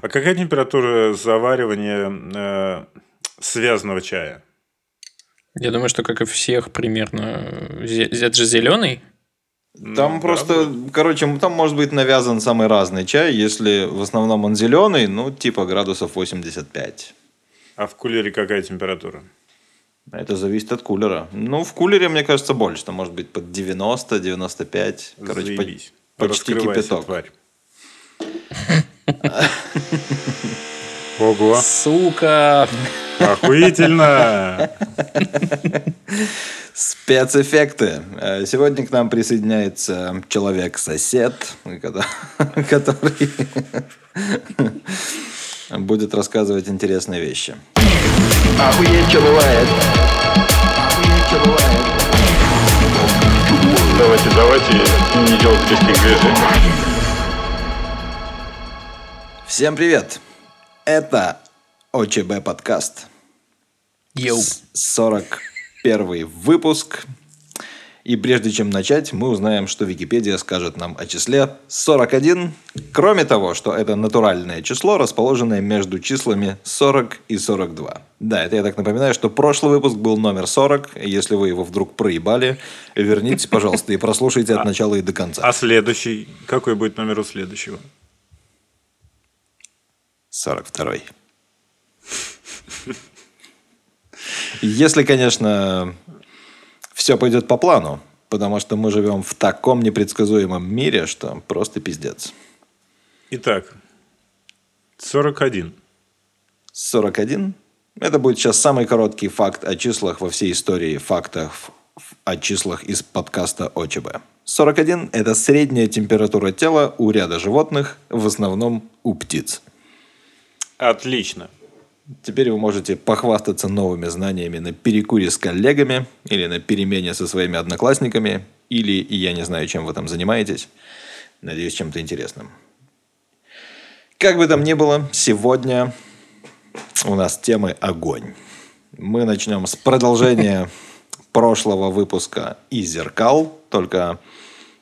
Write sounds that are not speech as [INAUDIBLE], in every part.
А какая температура заваривания э, связанного чая? Я думаю, что как и всех примерно. Это же зеленый? Там Ну, просто, да, короче, там может быть навязан самый разный чай. Если в основном он зеленый, ну, типа градусов 85. А в кулере какая температура? Это зависит от кулера. Ну, в кулере, мне кажется, больше. Там может быть под 90, 95. Короче, по- Заебись. почти Раскрывайся, кипяток. тварь. Ого, Сука! охуительно! Спецэффекты. Э, Сегодня к нам присоединяется человек-сосед, ко- [LAUGHS] который будет рассказывать интересные вещи. Охуеть, что бывает. Охуеть, что бывает. Давайте, давайте не делать лишних движений. Всем привет! Это ОЧБ подкаст. Йоу. С- 41 выпуск. И прежде чем начать, мы узнаем, что Википедия скажет нам о числе 41. Кроме того, что это натуральное число, расположенное между числами 40 и 42. Да, это я так напоминаю, что прошлый выпуск был номер 40. Если вы его вдруг проебали, вернитесь, пожалуйста, и прослушайте от начала и до конца. А следующий? Какой будет номер у следующего? 42. Если, конечно, все пойдет по плану, потому что мы живем в таком непредсказуемом мире, что просто пиздец. Итак, 41. 41. Это будет сейчас самый короткий факт о числах во всей истории фактов о числах из подкаста ОЧБ. 41 – это средняя температура тела у ряда животных, в основном у птиц. Отлично. Теперь вы можете похвастаться новыми знаниями на перекуре с коллегами или на перемене со своими одноклассниками, или, я не знаю, чем вы там занимаетесь. Надеюсь, чем-то интересным. Как бы там ни было, сегодня у нас темы огонь. Мы начнем с продолжения [LAUGHS] прошлого выпуска и зеркал, только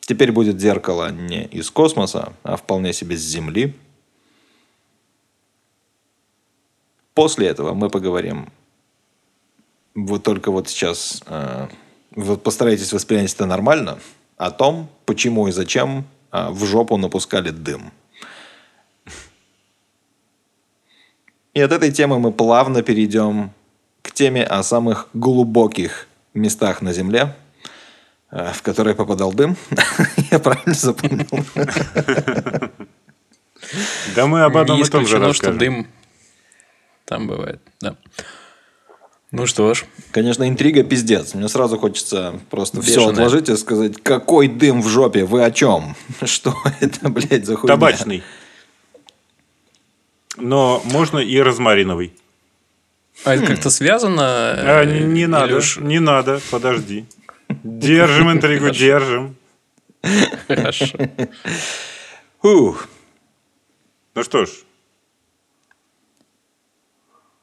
теперь будет зеркало не из космоса, а вполне себе с Земли. После этого мы поговорим. Вот только вот сейчас э, вот постарайтесь воспринять это нормально. О том, почему и зачем э, в жопу напускали дым. И от этой темы мы плавно перейдем к теме о самых глубоких местах на Земле, э, в которые попадал дым. [LAUGHS] Я правильно запомнил? Да мы об одном и том же исключено, что расскажем. дым там бывает. Да. Ну что ж, Конечно, интрига пиздец. Мне сразу хочется просто все Бешеная. отложить и сказать, какой дым в жопе, вы о чем? [LAUGHS] Что это, блядь, за хуйня? Табачный. Но можно и розмариновый. а это как-то связано? А, э, не, не надо, Илюш? не надо, подожди. Держим интригу, держим. Хорошо. Фух, Ну что ж,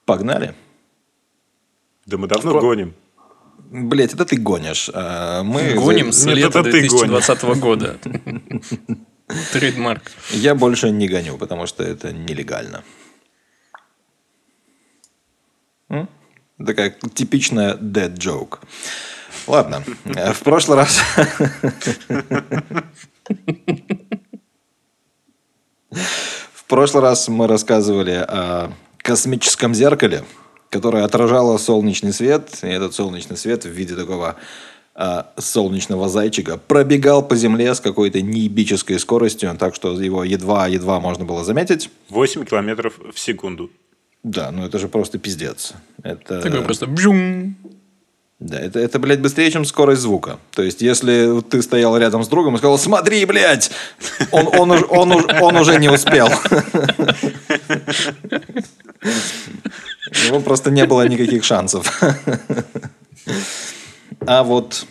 погнали. да мы давно Про- гоним. Блять, это ты гонишь. а Мы Гоним с Нет, лета это ты 2020 [LAUGHS] года. Trademark. Я больше не гоню, потому что это нелегально. М? Такая типичная dad joke. Ладно, э, в прошлый раз... [LAUGHS] В прошлый раз мы рассказывали о космическом зеркале, которое отражало солнечный свет, и этот солнечный свет в виде такого а, солнечного зайчика пробегал по земле с какой-то неебической скоростью, так что его едва-едва можно было заметить. 8 километров в секунду. Да, ну это же просто пиздец. Это... Такой просто бжум. Да, это, это, блядь, быстрее, чем скорость звука. То есть, если ты стоял рядом с другом и сказал, смотри, блядь, он, он, уж- он, уж- он уже не успел. У него просто не было никаких шансов. А вот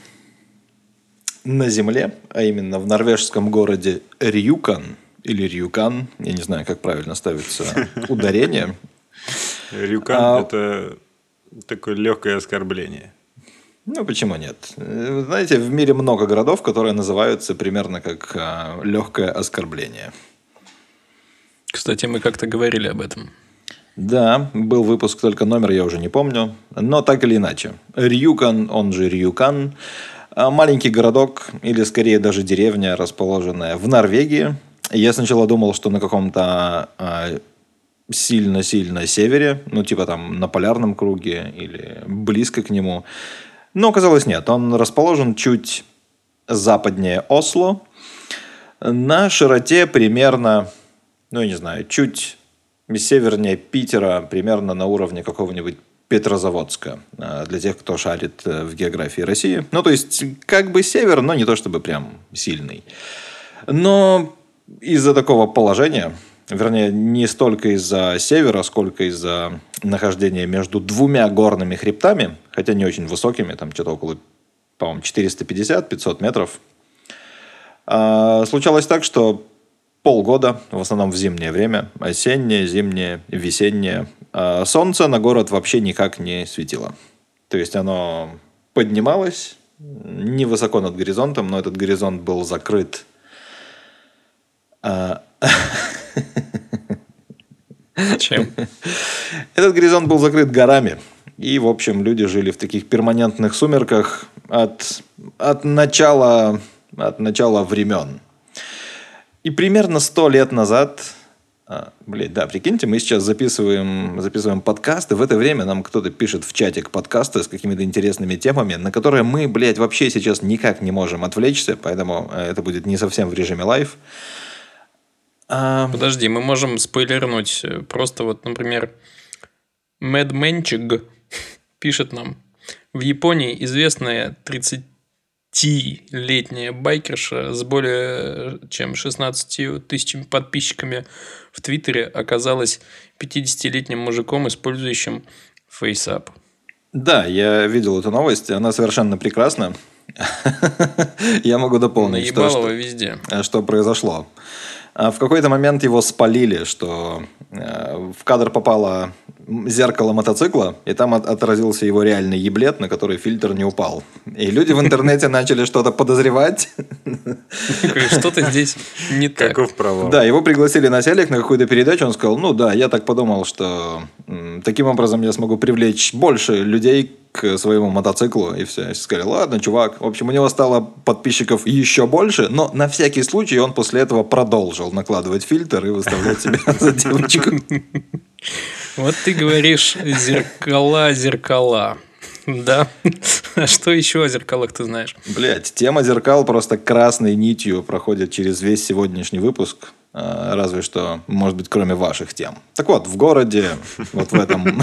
на Земле, а именно в норвежском городе Рюкан, или Рюкан, я не знаю, как правильно ставится ударение, Рюкан А- это такое легкое оскорбление. Ну, почему нет? Э, Вы знаете, в мире много городов, которые называются примерно как а, легкое оскорбление. Кстати, мы как-то говорили об этом. Да, был выпуск, только номер я уже не помню. Но так или иначе. Рюкан, он же Рюкан, а, маленький городок, или скорее даже деревня, расположенная в Норвегии. Я сначала думал, что на каком-то а, сильно-сильно севере, ну типа там на полярном круге или близко к нему. Но оказалось нет, он расположен чуть западнее Осло, на широте примерно, ну я не знаю, чуть севернее Питера, примерно на уровне какого-нибудь Петрозаводска, э, для тех, кто шарит э, в географии России. Ну, то есть, как бы север, но не то чтобы прям сильный. Но из-за такого положения, вернее, не столько из-за севера, сколько из-за нахождения между двумя горными хребтами, хотя не очень высокими, там что-то около, по-моему, 450-500 метров, а, случалось так, что полгода, в основном в зимнее время, осеннее, зимнее, весеннее, а солнце на город вообще никак не светило. То есть оно поднималось невысоко над горизонтом, но этот горизонт был закрыт а, [LAUGHS] Чем? Этот горизонт был закрыт горами. И, в общем, люди жили в таких перманентных сумерках от, от, начала, от начала времен. И примерно сто лет назад, а, блин, да, прикиньте, мы сейчас записываем, записываем подкасты, в это время нам кто-то пишет в чатик подкасты с какими-то интересными темами, на которые мы, блядь, вообще сейчас никак не можем отвлечься, поэтому э, это будет не совсем в режиме live. А, Подожди, мы можем спойлернуть. Просто вот, например, Мэд Мэнчиг [LAUGHS] пишет нам. В Японии известная 30-летняя байкерша с более чем 16 тысячами подписчиками в Твиттере оказалась 50-летним мужиком, использующим FaceApp. Да, я видел эту новость, она совершенно прекрасна. [LAUGHS] Я могу дополнить, что, что, везде. что произошло. А В какой-то момент его спалили, что э, в кадр попало зеркало мотоцикла, и там от- отразился его реальный еблет, на который фильтр не упал. И люди в интернете [LAUGHS] начали что-то подозревать. Что-то здесь не [LAUGHS] так. Каков провал. Да, его пригласили на телек на какую-то передачу, он сказал, ну да, я так подумал, что таким образом я смогу привлечь больше людей к своему мотоциклу, и все. И сказали, ладно, чувак. В общем, у него стало подписчиков еще больше, но на всякий случай он после этого продолжил накладывать фильтр и выставлять себя [LAUGHS] за девочку. Вот ты говоришь зеркала, зеркала. Да. А что еще о зеркалах ты знаешь? Блять, тема зеркал просто красной нитью проходит через весь сегодняшний выпуск. А, Разве что, может быть, кроме ваших тем. Так вот, в городе, вот в этом [LAUGHS]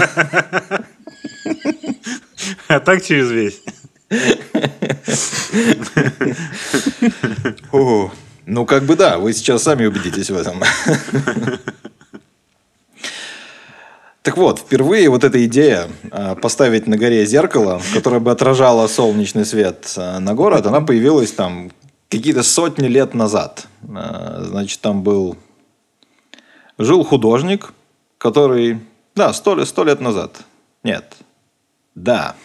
[LAUGHS] А так через весь. О, ну, как бы да, вы сейчас сами убедитесь в этом. Так вот, впервые вот эта идея а, поставить на горе зеркало, которое бы отражало солнечный свет а, на город, она появилась там какие-то сотни лет назад. А, Значит, там был... Жил художник, который... Да, сто, сто лет назад. Нет. Да.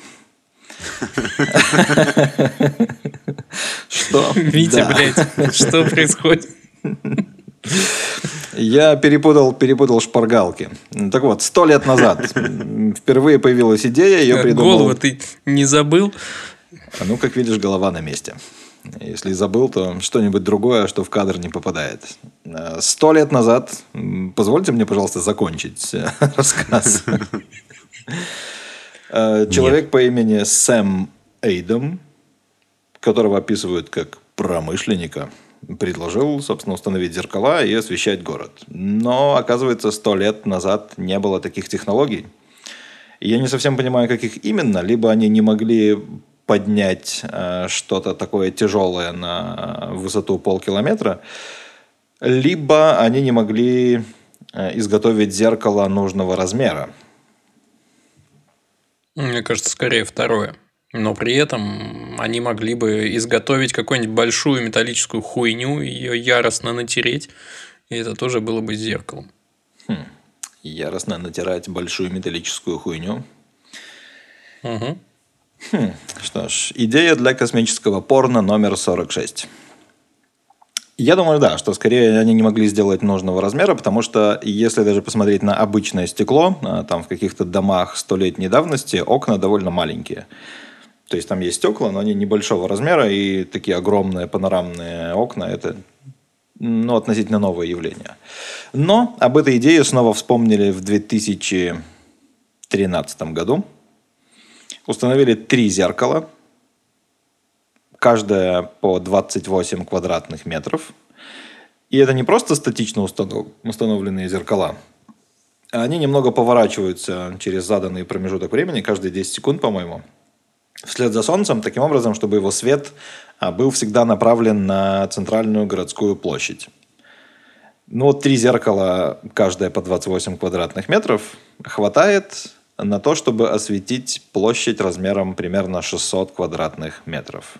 Что? Витя, блядь, что происходит? Я перепутал, перепутал шпаргалки. Так вот, сто лет назад впервые появилась идея, ее придумал... Голову ты не забыл? А Ну, как видишь, голова на месте. Если забыл, то что-нибудь другое, что в кадр не попадает. Э, Сто лет назад, позвольте мне, пожалуйста, закончить э, [LAUGHS] рассказ. Э, Человек по имени Сэм Эйдом, которого описывают как промышленника, предложил, собственно, установить зеркала и освещать город. Но, оказывается, сто лет назад не было таких технологий. И Я не совсем понимаю, каких именно. Либо они не могли поднять э, что-то такое тяжелое на высоту полкилометра, либо они не могли э, изготовить зеркало нужного размера. Мне кажется, скорее второе. Но при этом они могли бы изготовить какую-нибудь большую металлическую хуйню, ее яростно натереть, и это тоже было бы зеркалом. Яростно натирать большую металлическую хуйню. Угу. Что ж, идея для космического порно номер 46. Я думаю, да, что скорее они не могли сделать нужного размера, потому что если даже посмотреть на обычное стекло, а, там в каких-то домах столетней давности окна довольно маленькие. То есть там есть стекла, но они небольшого размера, и такие огромные панорамные окна – это ну, относительно новое явление. Но об этой идее снова вспомнили в 2013 году. Установили три зеркала, каждое по 28 квадратных метров. И это не просто статично установ- установленные зеркала, они немного поворачиваются через заданный промежуток времени, каждые 10 секунд, по-моему, вслед за Солнцем, таким образом, чтобы его свет а, был всегда направлен на центральную городскую площадь. Ну вот три зеркала, каждое по 28 квадратных метров, хватает на то, чтобы осветить площадь размером примерно 600 квадратных метров.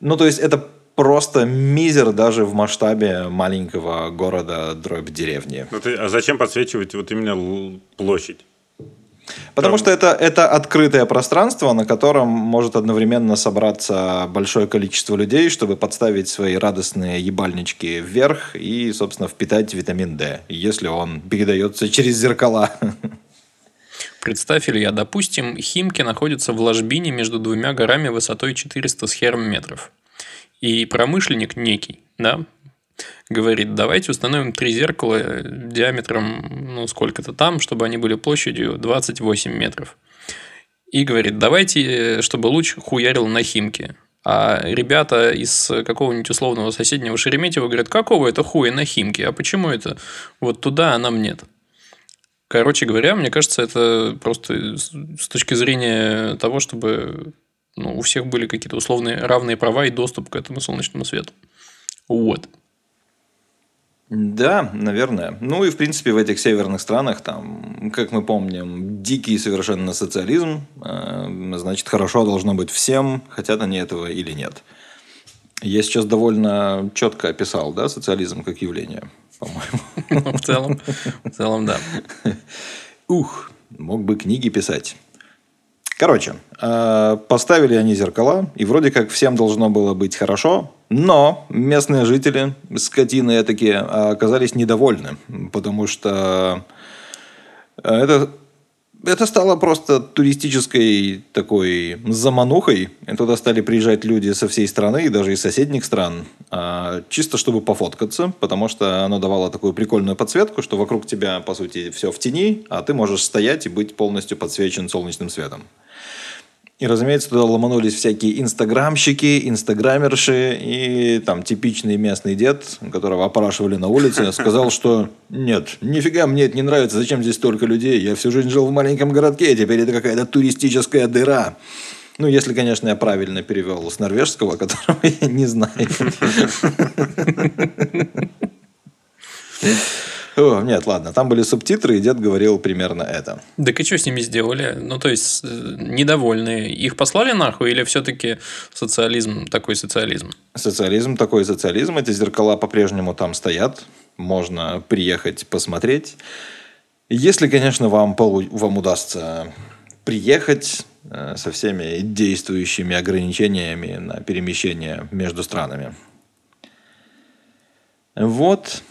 Ну, то есть это просто мизер даже в масштабе маленького города дробь деревни. Ну, ты- а зачем подсвечивать вот именно площадь? Потому Там- что это, это открытое пространство, на котором может одновременно собраться большое количество людей, чтобы подставить свои радостные ебальнички вверх и, собственно, впитать витамин D, если он передается через зеркала. [LAUGHS] Представь, Илья, допустим, Химки находится в ложбине между двумя горами высотой 400 с хером метров. И промышленник некий, да, говорит, давайте установим три зеркала диаметром, ну, сколько-то там, чтобы они были площадью 28 метров. И говорит, давайте, э, чтобы луч хуярил на Химки. А ребята из какого-нибудь условного соседнего Шереметьева говорят, какого это хуя на Химки? А почему это вот туда, а нам нет? Короче говоря, мне кажется, это просто с точки зрения того, чтобы ну, у всех были какие-то условные равные права и доступ к этому солнечному свету. Вот. Да, наверное. Ну и, в принципе, в этих северных странах, там, как мы помним, дикий совершенно социализм, э, значит, хорошо должно быть всем, хотят они этого или нет. Я сейчас довольно четко описал, да, социализм как явление, по-моему. [LAUGHS] В целом, в целом, да. Ух, мог бы книги писать. Короче, э, поставили они зеркала, и вроде как всем должно было быть хорошо, но местные жители, скотины такие, оказались недовольны, потому что э, это, это стало просто туристической такой заманухой. И туда стали приезжать люди со всей страны, и даже из соседних стран, а, чисто чтобы пофоткаться, потому что оно давало такую прикольную подсветку, что вокруг тебя, по сути, все в тени, а ты можешь стоять и быть полностью подсвечен солнечным светом. И, разумеется, туда ломанулись всякие инстаграмщики, инстаграмерши и там типичный местный дед, которого опрашивали на улице, сказал, что нет, нифига мне это не нравится, зачем здесь столько людей, я всю жизнь жил в маленьком городке, теперь это какая-то туристическая дыра. Ну, если, конечно, я правильно перевел с норвежского, которого я не знаю. [LAUGHS] О, Нет, ладно, там были субтитры, и дед говорил примерно это. Так и что с ними сделали? Ну, то есть, э, недовольные. Их послали нахуй или все-таки социализм такой социализм? Социализм такой социализм. Эти зеркала по-прежнему там стоят. Можно приехать посмотреть. Если, конечно, вам, полу- вам удастся приехать э, со всеми действующими ограничениями на перемещение между странами. Вот.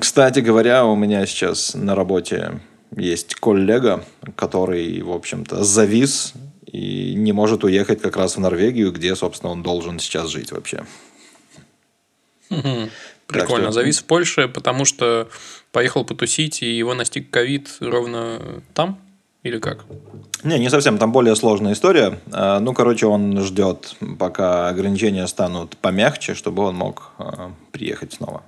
Кстати говоря, у меня сейчас на работе есть коллега, который, в общем-то, завис и не может уехать как раз в Норвегию, где, собственно, он должен сейчас жить вообще. Прикольно. что- Завис в Польше, потому что поехал потусить, и его настиг ковид ровно там? Или как? Не, не совсем, там более сложная история. А, Ну, короче, он ждет, пока ограничения станут помягче, чтобы он мог а, приехать снова.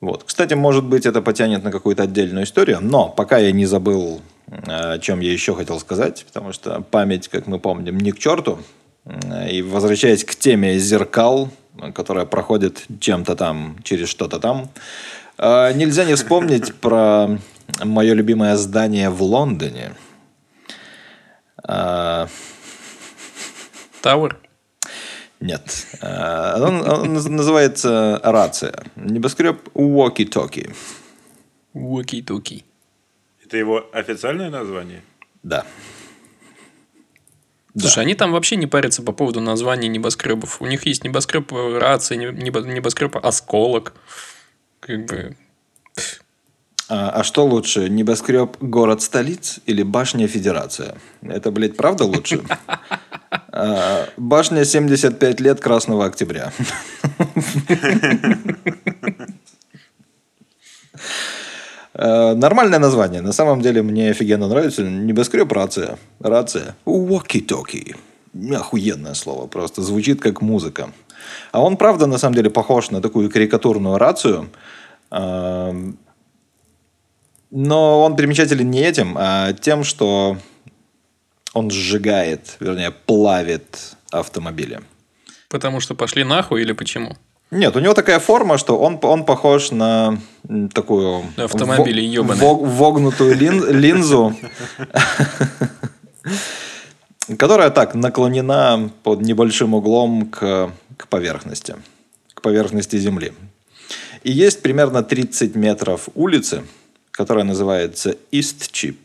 Вот. Кстати, может быть, это потянет на какую-то отдельную историю, но пока я не забыл, а, о чем я еще хотел сказать, потому что память, как мы помним, не к черту. М, И возвращаясь к теме зеркал, которая проходит чем-то там, через что-то там, а, нельзя не вспомнить [LAUGHS] про мое любимое здание в Лондоне. Тауэр? Нет. А, Он, он наз- называется рация. Небоскреб Уоки-Токи. Уоки-токи. Это его официальное название? Да. Слушай, они там вообще не парятся по поводу названий небоскребов. У них есть небоскреб рация, небо- небоскреб осколок. Как бы... А, а что лучше, небоскреб город столиц или башня федерация? Это, блядь, правда лучше? [LAUGHS] А, Башня 75 лет Красного Октября. Э, Нормальное название. На самом деле мне офигенно нравится. Небоскреб рация. Рация. Walkie-talkie. Охуенное слово. Просто звучит как музыка. А он, правда, на самом деле похож на такую карикатурную рацию. А, Но он примечателен не этим, а тем, что он сжигает, вернее, плавит автомобили. Потому что пошли нахуй или почему? Нет, у него такая форма, что он, он похож на такую... Автомобили во- ёбаные. во- вогнутую лин- линзу, которая так наклонена под небольшим углом к, к поверхности, к поверхности Земли. И есть примерно 30 метров улицы, которая называется East Chip.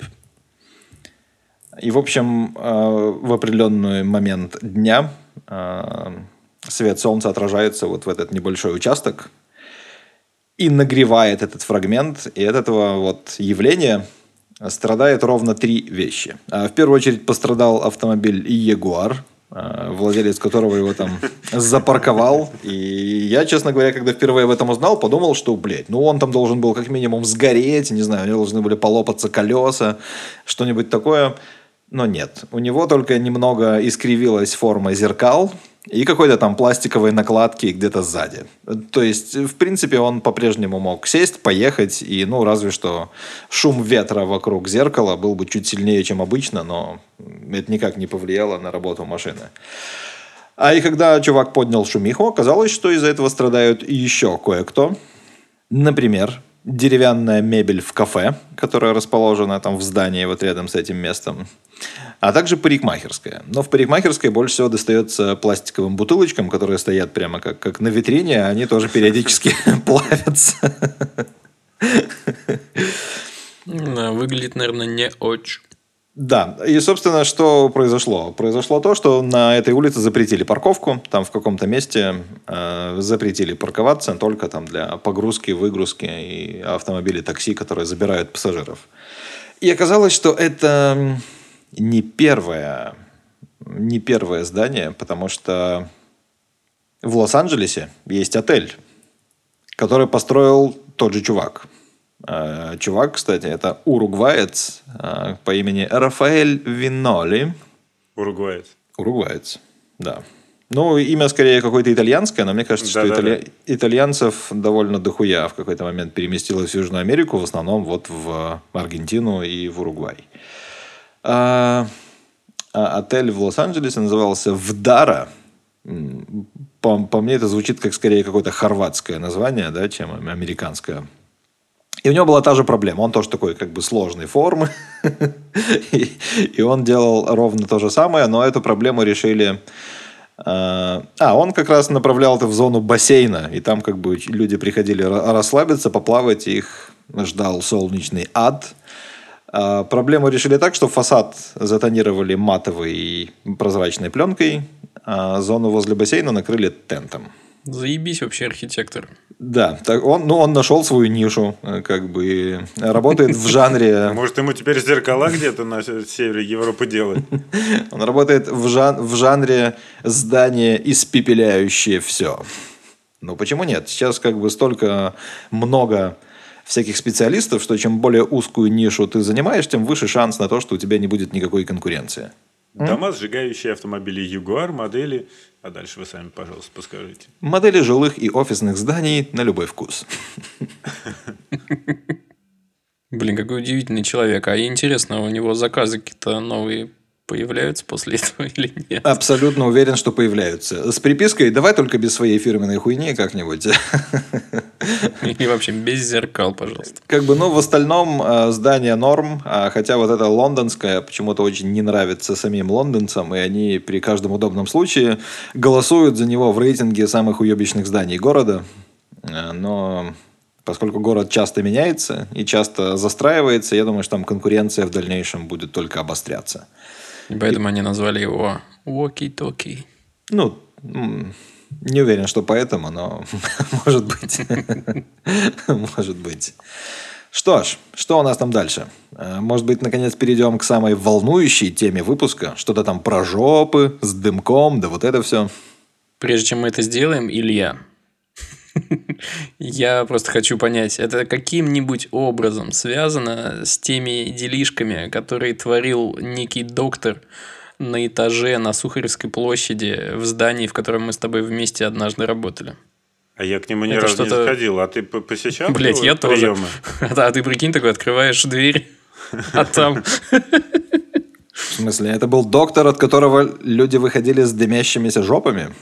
И, в общем, э, в определенный момент дня э, свет солнца отражается вот в этот небольшой участок и нагревает этот фрагмент. И от этого вот явления страдает ровно три вещи. А В первую очередь пострадал автомобиль Ягуар, э, владелец которого его там [LAUGHS] запарковал. И я, честно говоря, когда впервые об этом узнал, подумал, что, блядь, ну он там должен был как минимум сгореть, не знаю, у него должны были полопаться колеса, что-нибудь такое. Но нет, у него только немного искривилась форма зеркал и какой-то там пластиковой накладки где-то сзади. То есть, в принципе, он по-прежнему мог сесть, поехать, и, ну, разве что шум ветра вокруг зеркала был бы чуть сильнее, чем обычно, но это никак не повлияло на работу машины. А и когда чувак поднял шумиху, оказалось, что из-за этого страдают еще кое-кто. Например, деревянная мебель в кафе, которая расположена там в здании вот рядом с этим местом. А также парикмахерская. Но в парикмахерской больше всего достается пластиковым бутылочкам, которые стоят прямо как, как на витрине, а они тоже периодически [LAUGHS] плавятся. Выглядит, наверное, не очень. Да, и, собственно, что произошло? Произошло то, что на этой улице запретили парковку, там в каком-то месте э, запретили парковаться только там для погрузки, выгрузки и автомобилей такси, которые забирают пассажиров. И оказалось, что это не первое, не первое здание, потому что в Лос-Анджелесе есть отель, который построил тот же чувак. Э, Чувак, кстати, это уругваец э, по имени Рафаэль Виноли. Уругваец. Уругваец, да. Ну, имя скорее какое-то итальянское, но мне кажется, что Да-да-да. италья- итальянцев довольно дохуя в какой-то момент переместилось в Южную Америку, в основном вот в Аргентину и в Уругвай. А, а отель в Лос-Анджелесе назывался «Вдара». По, по мне это звучит как скорее какое-то хорватское название, да, чем американское. И у него была та же проблема. Он тоже такой как бы сложной формы. [LAUGHS] И он делал ровно то же самое, но эту проблему решили... э, А, он как раз направлял это в зону бассейна. И там как бы люди приходили ра- расслабиться, поплавать. Их ждал солнечный ад. А, Проблему решили так, что фасад затонировали матовой прозрачной пленкой, а зону возле бассейна накрыли тентом. Заебись вообще архитектор. Да, так он, ну, он нашел свою нишу, э, как бы работает в жанре, [LAUGHS] Может, ему теперь зеркала где-то на севере Европы делать? [LAUGHS] он работает в, жан, в жанре здания, испепеляющее все. Ну, почему нет? Сейчас как бы столько много всяких специалистов, что чем более узкую нишу ты занимаешь, тем выше шанс на то, что у тебя не будет никакой конкуренции. Дома, сжигающие автомобили Ягуар, модели. А дальше вы сами, пожалуйста, подскажите. Модели жилых и офисных зданий на любой вкус. Блин, какой удивительный человек. А интересно, у него заказы какие-то новые появляются после этого [LAUGHS] или нет? Абсолютно уверен, что появляются. С припиской «давай только без своей фирменной хуйни как-нибудь». [LAUGHS] Или вообще без зеркал, пожалуйста. Как бы, ну, в остальном э, здание норм, а хотя вот это лондонское почему-то очень не нравится самим лондонцам, и они при каждом удобном случае голосуют за него в рейтинге самых уебищных зданий города. Э, Но поскольку город часто меняется и часто застраивается, я думаю, что там конкуренция в дальнейшем будет только обостряться. И поэтому они назвали его Walkie-Talkie. Ну, не уверен, что поэтому, но [LAUGHS] может быть. [LAUGHS] Может быть. Что ж, что у нас там дальше? Э, Может быть, наконец перейдем к самой волнующей теме выпуска? Что-то там про жопы, с дымком, да вот это все. Прежде чем мы это сделаем, Илья, [LAUGHS] я просто хочу понять, это каким-нибудь образом связано с теми делишками, которые творил некий доктор на этаже на Сухаревской площади в здании, в котором мы с тобой вместе однажды работали? А я к нему ни Это разу не заходил. А ты посещал [LAUGHS] Блять, я тоже. приемы? [LAUGHS] А ты прикинь, такой открываешь дверь, а там... В смысле, это был доктор, от которого люди выходили с дымящимися жопами?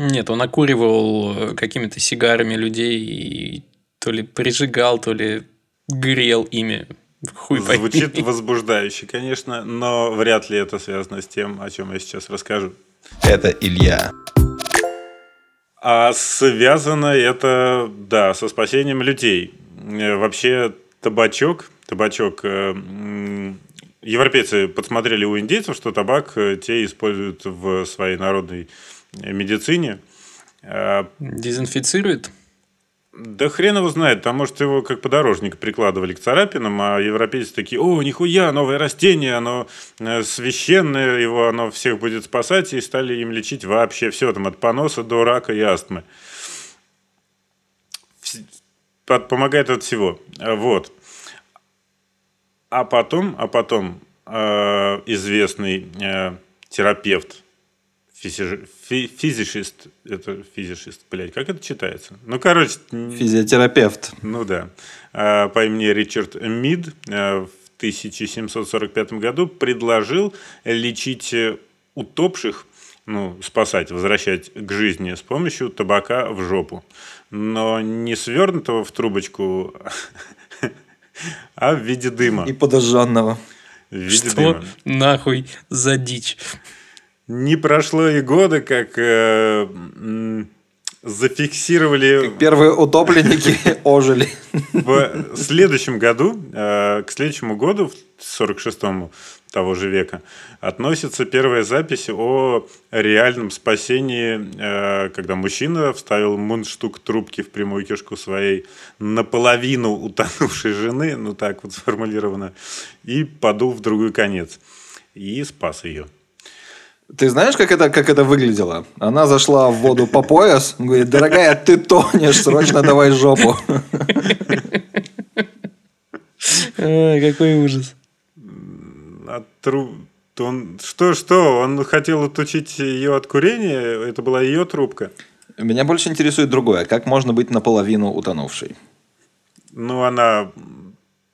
Нет, он окуривал э, какими-то сигарами людей и то ли прижигал, то ли грел ими. Хуй пойми. Звучит возбуждающе, конечно, но вряд ли это связано с тем, о чем я сейчас расскажу. Это Илья. А связано это, да, со спасением людей. Э, Вообще табачок, табачок, э, европейцы подсмотрели у индейцев, что табак те используют в своей народной медицине. А, Дезинфицирует? Да хрен его знает, там, может, его как подорожник прикладывали к царапинам, а европейцы такие, о, нихуя, новое растение, оно э, священное, его оно всех будет спасать, и стали им лечить вообще все, там, от поноса до рака и астмы. Под- Помогает от всего. Вот. А потом, а потом э, известный э, терапевт, физишист, это физишист, блядь, как это читается? Ну, короче, Физиотерапевт. ну да. А, По имени Ричард Мид а, в 1745 году предложил лечить э, утопших, ну, спасать, возвращать к жизни с помощью табака в жопу. Но не свернутого в трубочку, [LAUGHS] а в виде дыма. И подожженного. В виде Что дыма. нахуй за дичь? Не прошло и года, как э, зафиксировали Первые утопленники [LAUGHS] ожили. В следующем году, э, к следующему году, в 46-му того же века, относится первая запись о реальном спасении, э, когда мужчина вставил мундштук трубки в прямую кишку своей наполовину утонувшей жены, ну так вот сформулировано, и подул в другой конец. И спас ее. Ты знаешь, как это, как это выглядело? Она зашла в воду по пояс, говорит, дорогая, ты тонешь, срочно давай жопу. какой ужас. А он, что, что, он хотел отучить ее от курения, это была ее трубка. Меня больше интересует другое. Как можно быть наполовину утонувшей? Ну, она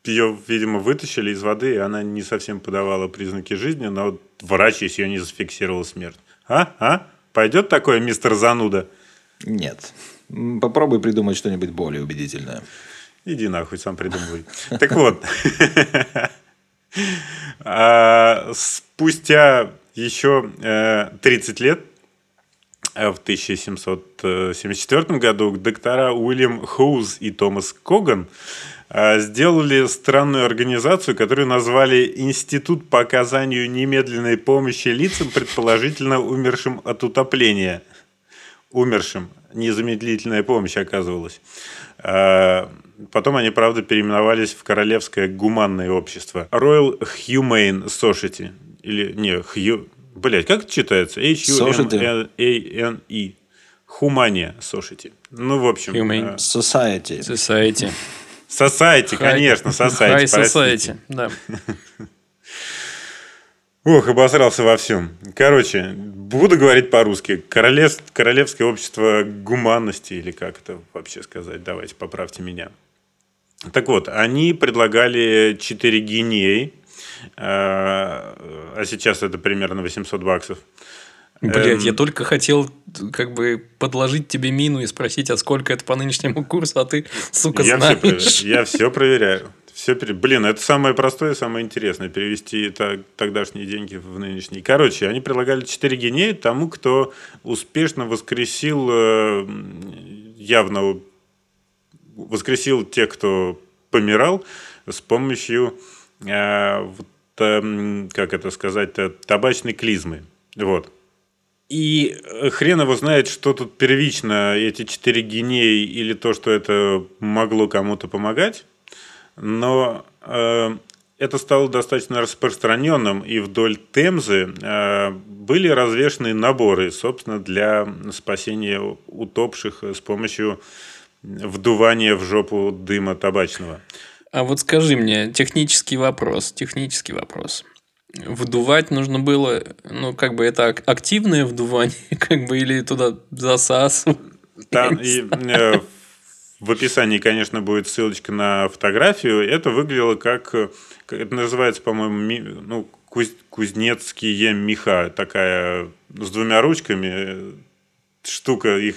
ее, видимо, вытащили из воды, и она не совсем подавала признаки жизни, но вот врач из ее не зафиксировал смерть. А? А? Пойдет такое, мистер Зануда? Нет. Попробуй придумать что-нибудь более убедительное. Иди нахуй, сам придумывай. [LAUGHS] Так вот. [LAUGHS] А, Спустя еще э, 30 лет, э, в 1774 году, доктора Уильям Хоуз и Томас Коган э, сделали странную организацию, которую назвали «Институт по оказанию немедленной помощи лицам, предположительно умершим от утопления» умершим незамедлительная помощь оказывалась. А, Потом они, правда, переименовались в Королевское гуманное общество. Royal Humane Society. Или, не, Хью... Блять, как это читается? H-U-M-A-N-E. Humania Society. Ну, в общем... Humane. э, Society. Society. Society, конечно. [LAUGHS] High простите. Society, да. [LAUGHS] Ох, обосрался во всем. Короче, буду говорить по-русски. Королев... Королевское общество гуманности, или как это вообще сказать, давайте поправьте меня. Так вот, они предлагали 4 гинеи, э, а сейчас это примерно 800 баксов. Блять, Эм. я только хотел как бы подложить тебе мину и спросить, а сколько это по нынешнему курсу, а ты, сука, Я все, знаешь. я все проверяю. Все пере- Блин, это самое простое и самое интересное. Перевести та- тогдашние деньги в нынешние. Короче, они предлагали 4 гинеи тому, кто успешно воскресил э, явно воскресил тех, кто помирал с помощью э, вот м, как это сказать-то, табачной клизмы. Вот. И э, хрен его знает, что тут первично, эти четыре гинеи или то, что это могло кому-то помогать. Но э, это стало достаточно распространенным, и вдоль Темзы э, были развешаны наборы, собственно, для спасения утопших с помощью вдувания в жопу дыма табачного. А вот скажи мне, технический вопрос, технический вопрос. Вдувать нужно было, ну, как бы это ак- активное вдувание, [LAUGHS] как бы, или туда засасывать. Там и, э, в описании, конечно, будет ссылочка на фотографию. Это выглядело как, э, это называется, по-моему, ми- ну, куз- кузнецкие меха, такая с двумя ручками э, штука, их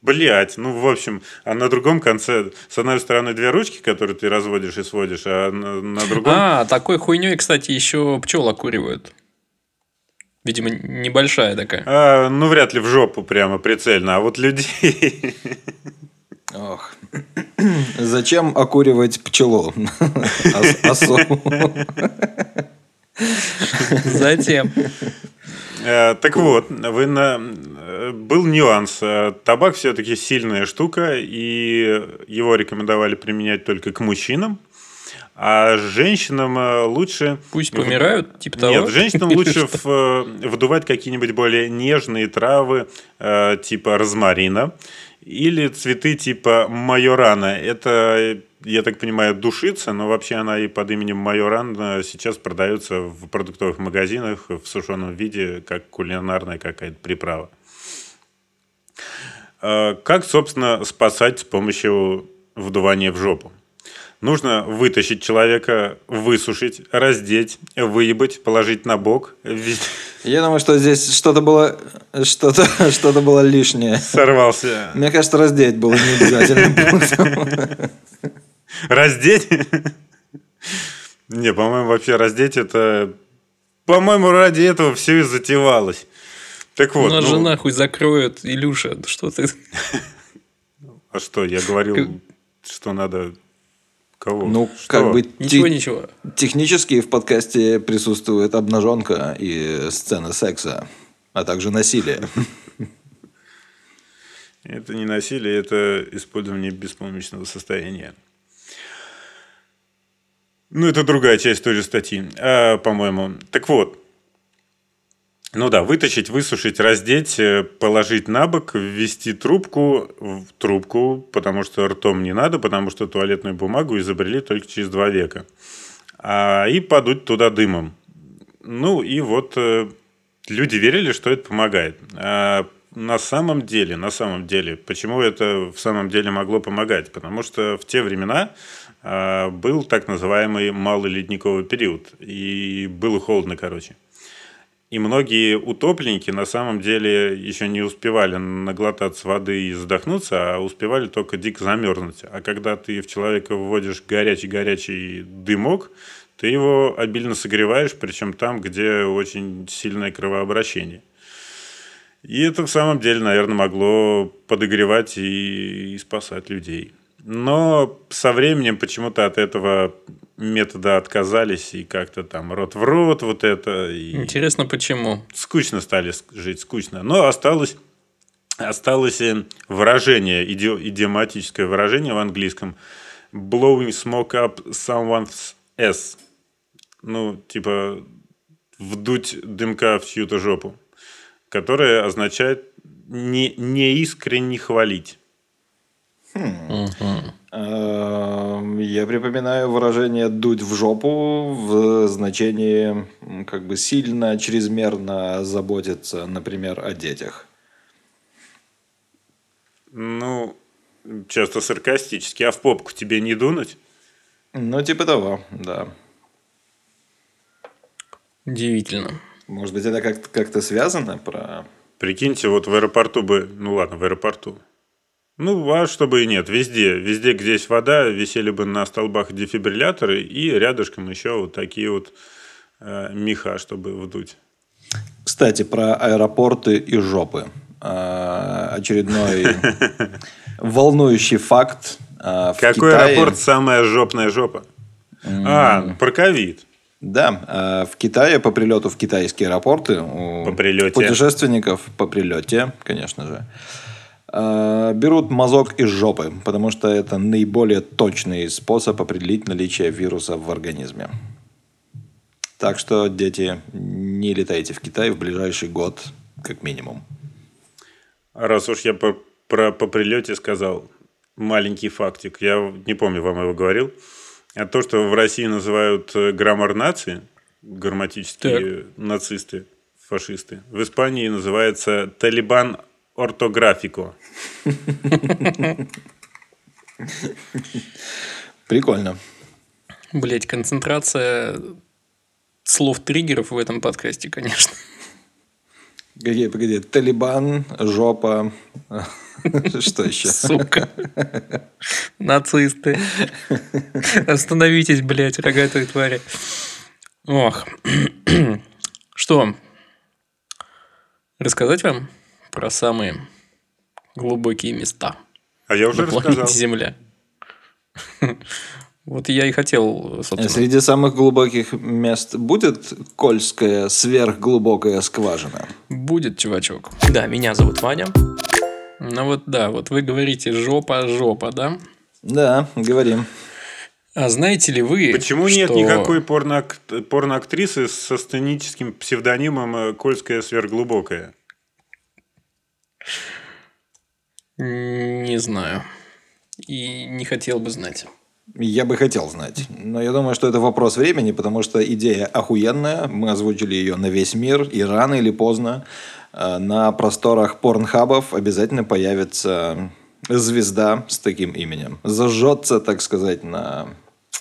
Блять, ну, в общем, а на другом конце, с одной стороны, две ручки, которые ты разводишь и сводишь, а на, на другом... А, такой хуйней, кстати, еще пчел окуривают. Видимо, небольшая такая. А, ну, вряд ли в жопу прямо прицельно, а вот людей... [LAUGHS] Ох. Зачем окуривать пчелу? [LAUGHS] Ос- Осу. Затем. Э, Так вот, вы на... был нюанс. Э, Табак все-таки сильная штука, и его рекомендовали применять только к мужчинам. А женщинам э, лучше... Пусть помирают, типа того. Нет, женщинам лучше в- вдувать какие-нибудь более нежные травы, типа розмарина, или цветы типа майорана. Это, я так понимаю, душица, но вообще она и под именем майоран сейчас продается в продуктовых магазинах в сушеном виде, как кулинарная какая-то приправа. Э, Как, собственно, спасать с помощью вдувания в жопу? Нужно вытащить человека, высушить, раздеть, выебать, положить на бок, Я думаю, что здесь что-то было, что-то, [LAUGHS] что-то было лишнее. сорвался. Мне кажется, раздеть было не обязательным пунктом. [LAUGHS] Раздеть? Не, по-моему, вообще раздеть это... По-моему, ради этого все и затевалось. Так вот, Нас ну, же нахуй закроют, Илюша. Что ты? а что, я говорил, что надо... Кого? Ну, Что? как бы Ничего, те- ничего. технически в подкасте присутствует обнаженка и сцены секса, а также насилие. Это не насилие, это использование беспомощного состояния. Ну, это другая часть той же статьи, а, по-моему. Так вот. Ну да, вытащить, высушить, раздеть, э, положить на бок, ввести трубку в трубку, потому что ртом не надо, потому что туалетную бумагу изобрели только через два века. А, и подуть туда дымом. Ну и вот э, люди верили, что это помогает. А на самом деле, на самом деле, почему это в самом деле могло помогать? Потому что в те времена был так называемый малый ледниковый период. И было холодно, короче. И многие утопленники на самом деле еще не успевали наглотаться воды и задохнуться, а успевали только дико замерзнуть. А когда ты в человека вводишь горячий-горячий дымок, ты его обильно согреваешь, причем там, где очень сильное кровообращение. И это в самом деле, наверное, могло подогревать и, и спасать людей. Но со временем почему-то от этого метода отказались, и как-то там рот в рот вот это. И Интересно, почему? скучно стали жить, скучно. Но осталось, осталось э, выражение, иди- идиоматическое выражение в английском. Blowing smoke up someone's ass. Ну, типа, вдуть дымка в чью-то жопу. Которое означает не, неискренне хвалить. Эм, Я припоминаю выражение «дуть в жопу» в значении как бы сильно, чрезмерно заботиться, например, о детях. Ну, часто саркастически. А в попку тебе не дунуть? Ну, типа того, да. Удивительно. Может быть, это как- как-то связано про... Прикиньте, вот в аэропорту бы... Ну ладно, в аэропорту. Ну, а чтобы и нет. Везде, везде, где есть вода, висели бы на столбах дефибрилляторы и рядышком еще вот такие вот э, меха, чтобы вдуть. Кстати, про аэропорты и жопы. А, Очередной [LAUGHS] волнующий факт. А, Какой Китае- аэропорт самая жопная жопа? А, про ковид. Да, а в Китае по прилету в китайские аэропорты у По прилете. путешественников по прилете, конечно же, берут мазок из жопы, потому что это наиболее точный способ определить наличие вируса в организме. Так что, дети, не летайте в Китай в ближайший год, как минимум. А Раз уж я по, про по прилете сказал, маленький фактик, я не помню, вам его говорил, а то, что в России называют э, граммар нации, грамматические нацисты, фашисты, в Испании называется талибан ортографико. Прикольно. Блять, концентрация слов-триггеров в этом подкасте, конечно. Погоди, погоди. Талибан, жопа. Что еще? Сука. Нацисты. Остановитесь, блядь, рогатые твари. Ох. Что? Рассказать вам про самые глубокие места А я уже на планете рассказал. Земля? Вот я и хотел, собственно. Среди самых глубоких мест будет Кольская сверхглубокая скважина. Будет, чувачок. Да, меня зовут Ваня. Ну вот да, вот вы говорите жопа, жопа, да? Да, говорим. А знаете ли вы, Почему нет что- никакой порноак- порноактрисы со сценическим псевдонимом Кольская сверхглубокая? Не знаю. И не хотел бы знать. Я бы хотел знать. Но я думаю, что это вопрос времени, потому что идея охуенная. Мы озвучили ее на весь мир. И рано или поздно э, на просторах порнхабов обязательно появится звезда с таким именем. Зажжется, так сказать, на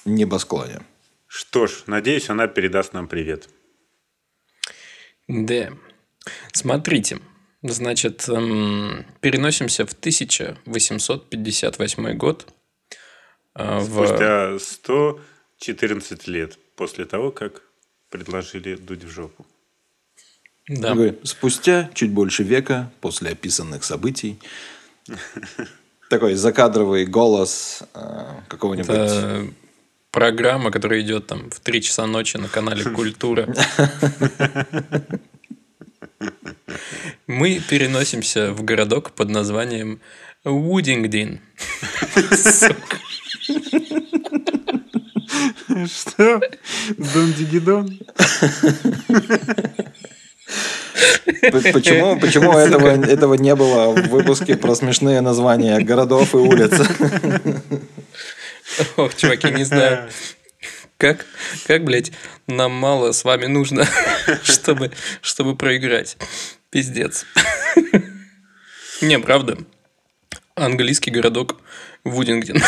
небосклоне. Что ж, надеюсь, она передаст нам привет. Да. Смотрите. Значит, эм, переносимся в 1858 год. э, в- Спустя 114 лет после того, как предложили дуть в жопу. Да. Такой, Спустя чуть больше века после описанных событий [LAUGHS] такой закадровый голос э, какого-нибудь... Это программа, которая идет там в 3 часа ночи на канале Культура. [LAUGHS] Мы переносимся в городок под названием Вудингдин. Сука. Что? Дон Дигидон? Почему, почему этого, этого не было в выпуске про смешные названия городов и улиц? Ох, чуваки, не знаю. Как, как, блядь, нам мало с вами нужно, [LAUGHS] чтобы, чтобы проиграть. Пиздец. Не, правда. Английский городок Вудингден.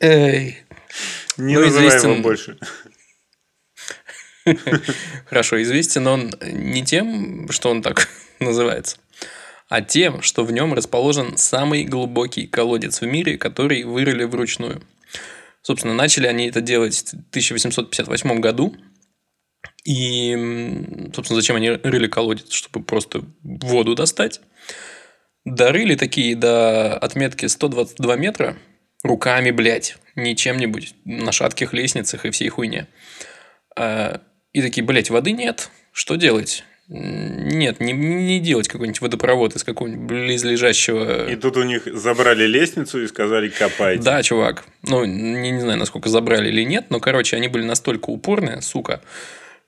Эй. Не Ну, называй известен- его больше. Хорошо, известен он не тем, что он так [LAUGHS] называется, а тем, что в нем расположен самый глубокий колодец в мире, который вырыли вручную. Собственно, начали они это делать в 1858 году. И, собственно, зачем они рыли колодец? Чтобы просто воду достать. Дорыли такие до отметки 122 метра руками, блядь, не чем-нибудь, на шатких лестницах и всей хуйне. А, И такие, блядь, воды нет, что делать? Нет, не, не делать какой-нибудь водопровод из какого-нибудь близлежащего... И тут у них забрали лестницу и сказали копайте. Да, чувак. Ну, не, не знаю, насколько забрали или нет, но, короче, они были настолько упорные, сука,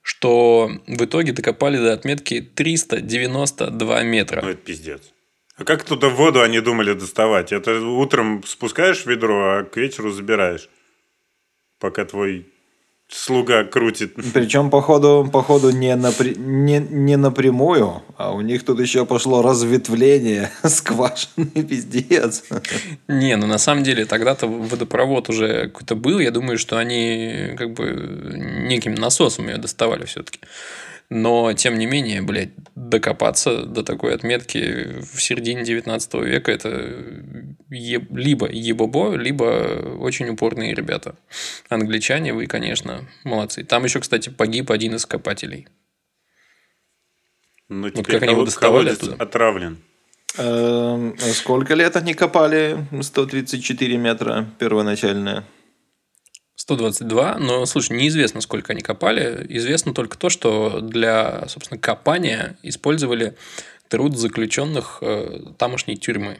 что в итоге докопали до отметки 392 метра. Ну, это пиздец. А как туда воду они думали доставать? Это утром спускаешь ведро, а к вечеру забираешь. Пока твой слуга крутит. Причем, походу, походу не, напря- не, не напрямую, а у них тут еще пошло разветвление [LAUGHS] скважины, пиздец. Не, ну на самом деле тогда-то водопровод уже какой-то был. Я думаю, что они как бы неким насосом ее доставали все-таки. Но, тем не менее, блядь, докопаться до такой отметки в середине 19 века это е- либо ебобо, либо очень упорные ребята. Англичане, вы, конечно, молодцы. Там еще, кстати, погиб один из копателей. Но как они его доставали колодец оттуда? отравлен. Эм, Сколько лет они копали 134 метра первоначально? 122, но, слушай, неизвестно, сколько они копали. Известно только то, что для, собственно, копания использовали труд заключенных э, тамошней тюрьмы.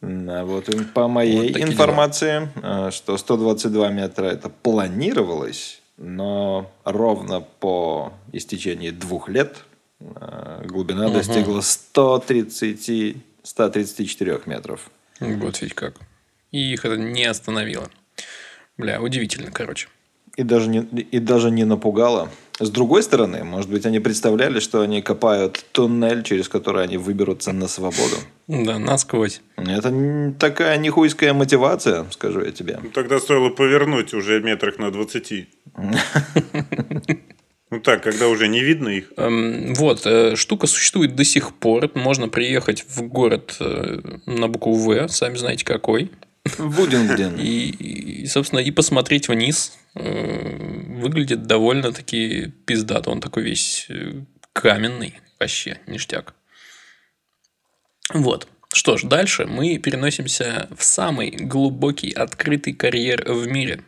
Да, вот по моей Вот информации, э, что 122 метра это планировалось, но ровно по истечении двух лет э, глубина достигла 130, 134 метров. Вот ведь как. И их это не остановило. Бля, удивительно, короче. И даже, не, и даже не напугало. С другой стороны, может быть, они представляли, что они копают туннель, через который они выберутся на свободу. Да, насквозь. Это такая нихуйская мотивация, скажу я тебе. Ну, Тогда стоило повернуть уже метрах на 20. [LAUGHS] Ну так, когда уже не видно их. Эм, Вот, э, штука существует до сих пор. Можно приехать в город э, на букву В, сами знаете какой. Будингден. [LAUGHS] И, и, собственно, и посмотреть вниз э, выглядит довольно-таки пиздато. Он такой весь э, каменный. Вообще, ништяк. Вот. Что ж, дальше мы переносимся в самый глубокий открытый карьер в мире.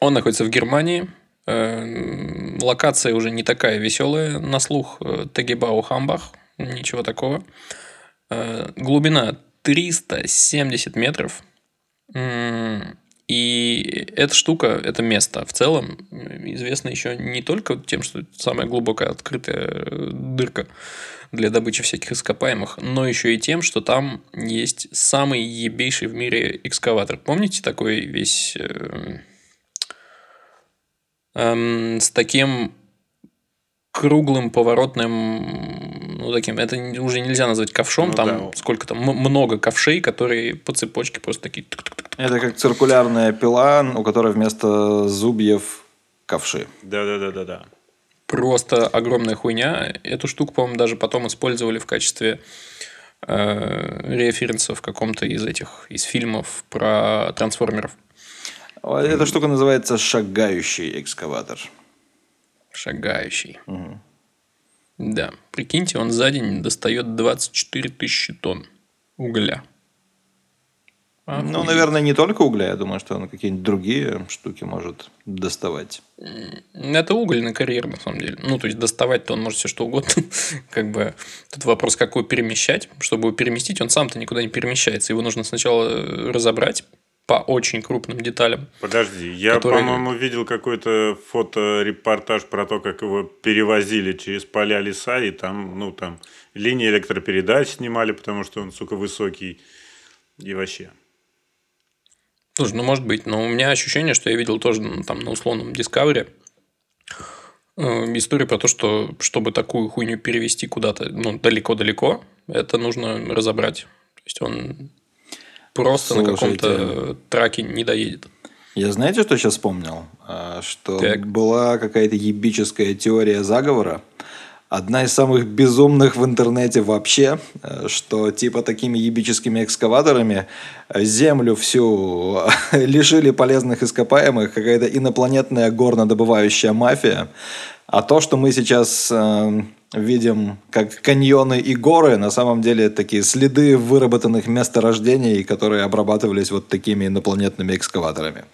Он находится в Германии. Э, Локация уже не такая веселая на слух. Тегебау Хамбах. Ничего такого. Глубина 370 метров. И эта штука, это место в целом известно еще не только тем, что это самая глубокая открытая э, дырка для добычи всяких ископаемых, но еще и тем, что там есть самый ебейший в мире экскаватор. Помните такой весь э, эм, с таким круглым поворотным, ну таким, это уже нельзя назвать ковшом, Ну там да. сколько там много ковшей, которые по цепочке просто такие. Это как циркулярная пила, у которой вместо зубьев ковши. Да-да-да-да-да. Просто огромная хуйня. Эту штуку, по-моему, даже потом использовали в качестве э, референса в каком-то из этих из фильмов про трансформеров. Вот Эта штука называется шагающий экскаватор. Шагающий. Да. Прикиньте, он за день достает 24 тысячи тонн угля. Ну, Охуеть. наверное, не только угля, я думаю, что он какие-нибудь другие штуки может доставать. Это угольный карьер, на самом деле. Ну, то есть, доставать-то он может все что угодно. [LAUGHS] как бы тут вопрос, какой перемещать. Чтобы его переместить, он сам-то никуда не перемещается. Его нужно сначала э, разобрать по очень крупным деталям. Подожди, я, Который- по-моему, видел какой-то фоторепортаж про то, как его перевозили через поля леса, и там, ну, там линии электропередач снимали, потому что он, сука, высокий. И вообще. Слушай, ну, может быть, но у меня ощущение, что я видел тоже ну, там на условном Discovery э, историю про то, что чтобы такую хуйню перевести куда-то ну, далеко-далеко, это нужно разобрать. То есть, он просто на Слушайте. каком-то траке не доедет. Я знаете, что сейчас вспомнил? А, Что Так. была какая-то ебическая теория заговора. Одна из самых безумных в интернете вообще, э, что типа такими ебическими экскаваторами э, землю всю [LAUGHS] лишили полезных ископаемых какая-то инопланетная горнодобывающая мафия. А то, что мы сейчас э, видим как каньоны и горы, на самом деле такие следы выработанных месторождений, которые обрабатывались вот такими инопланетными экскаваторами.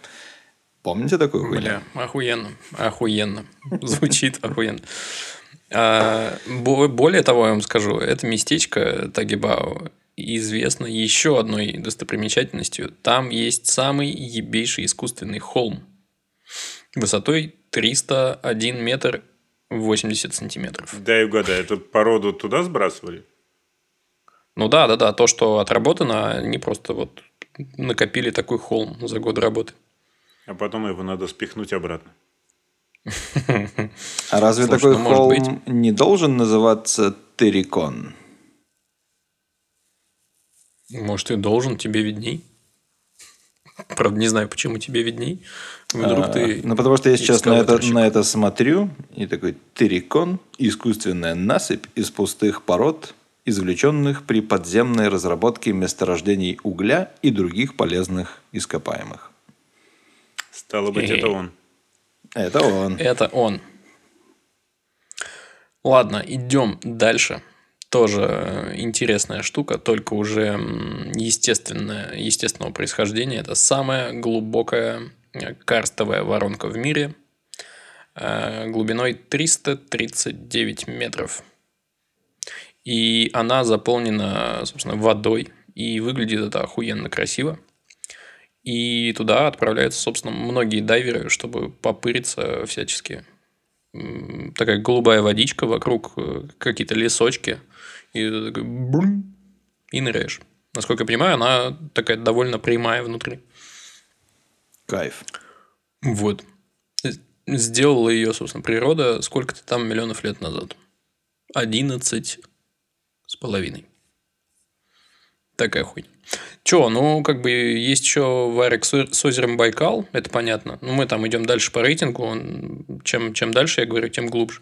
Помните такую хуйню? Бля, охуенно, охуенно. [LAUGHS] Звучит охуенно. А, бо- более того, я вам скажу, это местечко Тагибао известно еще одной достопримечательностью. Там есть самый ебейший искусственный холм высотой 301 метр 80 сантиметров. Дай угадай, эту породу туда сбрасывали? Ну да, да, да, то, что отработано, они просто вот накопили такой холм за год работы. А потом его надо спихнуть обратно. [LAUGHS] А разве такой ну, холм не должен называться Террикон? Может, и должен, тебе видней. Правда, не знаю, почему тебе видней. Вдруг А, ты... Ну, потому что я сейчас на это, на это смотрю, и такой Террикон – искусственная насыпь из пустых пород, извлеченных при подземной разработке месторождений угля и других полезных ископаемых. Стало быть, Эй. это он. Это он. Это он. Ладно, идем дальше. Тоже интересная штука, только уже м, естественная, естественного происхождения. Это самая глубокая э, карстовая воронка в мире э, глубиной 339 метров. И она заполнена, собственно, водой. И выглядит это охуенно красиво. И туда отправляются, собственно, многие дайверы, чтобы попыриться всячески. Такая голубая водичка, вокруг э, какие-то лесочки. И ты такой брум, и ныряешь. Насколько я понимаю, она такая довольно прямая внутри. Кайф. Вот. Сделала ее, собственно, природа сколько-то там миллионов лет назад. 11 с половиной. Такая хуйня. Че, ну, как бы есть еще варик с с озером Байкал, это понятно. Ну, мы там идем дальше по рейтингу. он- чем, чем дальше, я говорю, тем глубже.